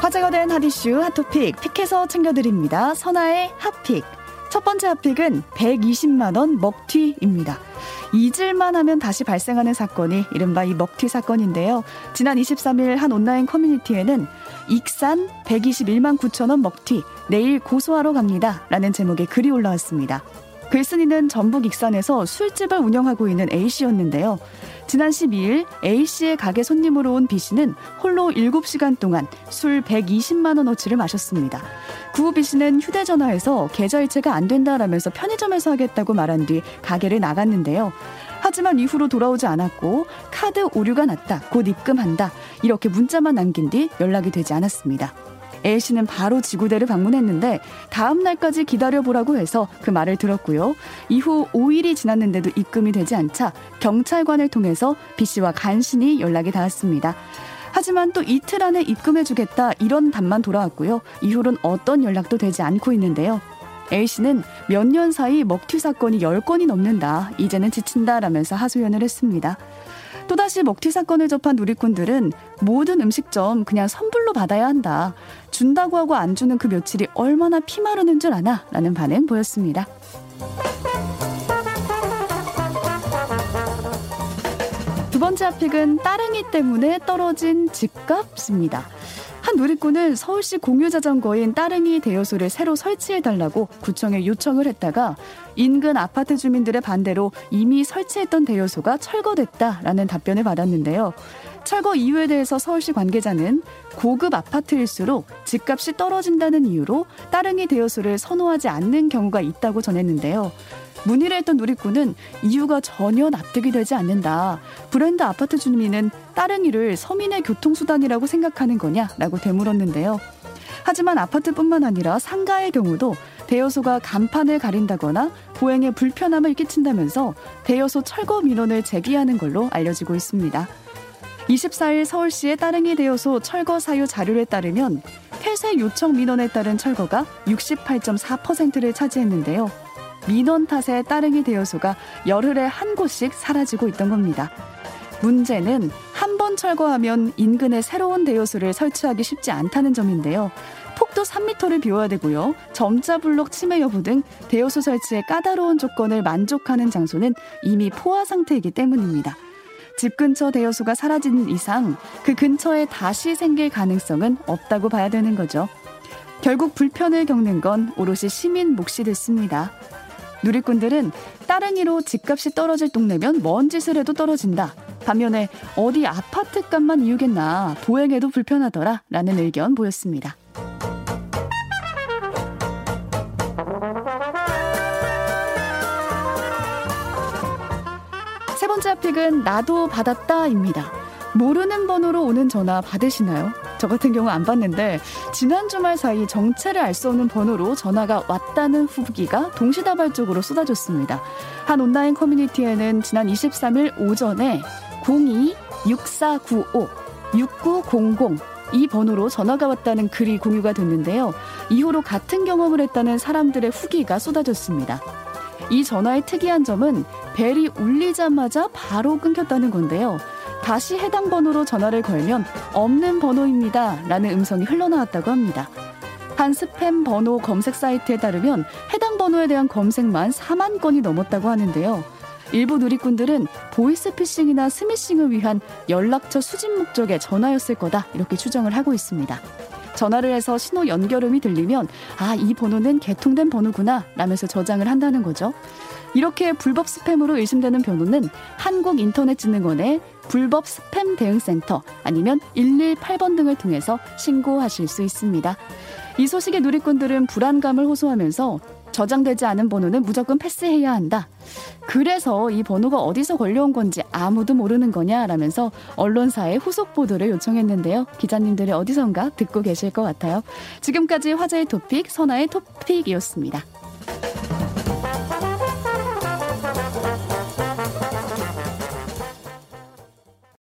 화제가 된 핫이슈 핫토픽 픽해서 챙겨드립니다. 선아의 핫픽. 첫 번째 핫픽은 120만 원 먹튀입니다. 잊을만 하면 다시 발생하는 사건이 이른바 이 먹튀 사건인데요. 지난 23일 한 온라인 커뮤니티에는 익산 121만 9천 원 먹튀, 내일 고소하러 갑니다. 라는 제목의 글이 올라왔습니다. 글쓴이는 전북 익산에서 술집을 운영하고 있는 A씨였는데요. 지난 12일 A씨의 가게 손님으로 온 B씨는 홀로 7시간 동안 술 120만 원어치를 마셨습니다. 구후 B씨는 휴대전화에서 계좌이체가 안 된다라면서 편의점에서 하겠다고 말한 뒤 가게를 나갔는데요. 하지만 이후로 돌아오지 않았고 카드 오류가 났다. 곧 입금한다. 이렇게 문자만 남긴 뒤 연락이 되지 않았습니다. A 씨는 바로 지구대를 방문했는데 다음 날까지 기다려보라고 해서 그 말을 들었고요. 이후 5일이 지났는데도 입금이 되지 않자 경찰관을 통해서 B 씨와 간신히 연락이 닿았습니다. 하지만 또 이틀 안에 입금해주겠다 이런 답만 돌아왔고요. 이후로는 어떤 연락도 되지 않고 있는데요. A씨는 몇 년 사이 먹튀 사건이 10건이 넘는다. 이제는 지친다 라면서 하소연을 했습니다. 또다시 먹튀 사건을 접한 누리꾼들은 모든 음식점 그냥 선불로 받아야 한다. 준다고 하고 안 주는 그 며칠이 얼마나 피마르는 줄 아나? 라는 반응 보였습니다. 두 번째 핫픽은 따릉이 때문에 떨어진 집값입니다. 한 누리꾼은 서울시 공유자전거인 따릉이 대여소를 새로 설치해달라고 구청에 요청을 했다가 인근 아파트 주민들의 반대로 이미 설치했던 대여소가 철거됐다라는 답변을 받았는데요. 철거 이유에 대해서 서울시 관계자는 고급 아파트일수록 집값이 떨어진다는 이유로 따릉이 대여소를 선호하지 않는 경우가 있다고 전했는데요. 문의를 했던 누리꾼은 이유가 전혀 납득이 되지 않는다. 브랜드 아파트 주민은 따릉이를 서민의 교통수단이라고 생각하는 거냐 라고 되물었는데요. 하지만 아파트뿐만 아니라 상가의 경우도 대여소가 간판을 가린다거나 보행에 불편함을 끼친다면서 대여소 철거 민원을 제기하는 걸로 알려지고 있습니다. 24일 서울시의 따릉이 대여소 철거 사유 자료에 따르면 폐쇄 요청 민원에 따른 철거가 68.4%를 차지했는데요. 민원 탓에 따릉이 대여소가 열흘에 한 곳씩 사라지고 있던 겁니다. 문제는 한 번 철거하면 인근에 새로운 대여소를 설치하기 쉽지 않다는 점인데요. 폭도 3m를 비워야 되고요. 점자 블록 침해 여부 등 대여소 설치에 까다로운 조건을 만족하는 장소는 이미 포화 상태이기 때문입니다. 집 근처 대여소가 사라지는 이상 그 근처에 다시 생길 가능성은 없다고 봐야 되는 거죠. 결국 불편을 겪는 건 오롯이 시민 몫이 됐습니다. 누리꾼들은 따릉이로 집값이 떨어질 동네면 먼 짓을 해도 떨어진다. 반면에 어디 아파트 값만 이유겠나 보행에도 불편하더라 라는 의견 보였습니다. 세 번째 픽은 나도 받았다입니다. 모르는 번호로 오는 전화 받으시나요? 저 같은 경우 안 받는데 지난 주말 사이 정체를 알 수 없는 번호로 전화가 왔다는 후기가 동시다발적으로 쏟아졌습니다. 한 온라인 커뮤니티에는 지난 23일 오전에 02-6495-6900 이 번호로 전화가 왔다는 글이 공유가 됐는데요. 이후로 같은 경험을 했다는 사람들의 후기가 쏟아졌습니다. 이 전화의 특이한 점은 벨이 울리자마자 바로 끊겼다는 건데요. 다시 해당 번호로 전화를 걸면 없는 번호입니다. 라는 음성이 흘러나왔다고 합니다. 한 스팸 번호 검색 사이트에 따르면 해당 번호에 대한 검색만 4만 건이 넘었다고 하는데요. 일부 누리꾼들은 보이스피싱이나 스미싱을 위한 연락처 수집 목적의 전화였을 거다 이렇게 추정을 하고 있습니다. 전화를 해서 신호 연결음이 들리면 아, 이 번호는 개통된 번호구나 라면서 저장을 한다는 거죠. 이렇게 불법 스팸으로 의심되는 번호는 한국인터넷진흥원의 불법 스팸 대응센터 아니면 118번 등을 통해서 신고하실 수 있습니다. 이 소식에 누리꾼들은 불안감을 호소하면서 저장되지 않은 번호는 무조건 패스해야 한다. 그래서 이 번호가 어디서 걸려온 건지 아무도 모르는 거냐라면서 언론사에 후속 보도를 요청했는데요. 기자님들이 어디선가 듣고 계실 것 같아요. 지금까지 화제의 토픽 선아의 토픽이었습니다.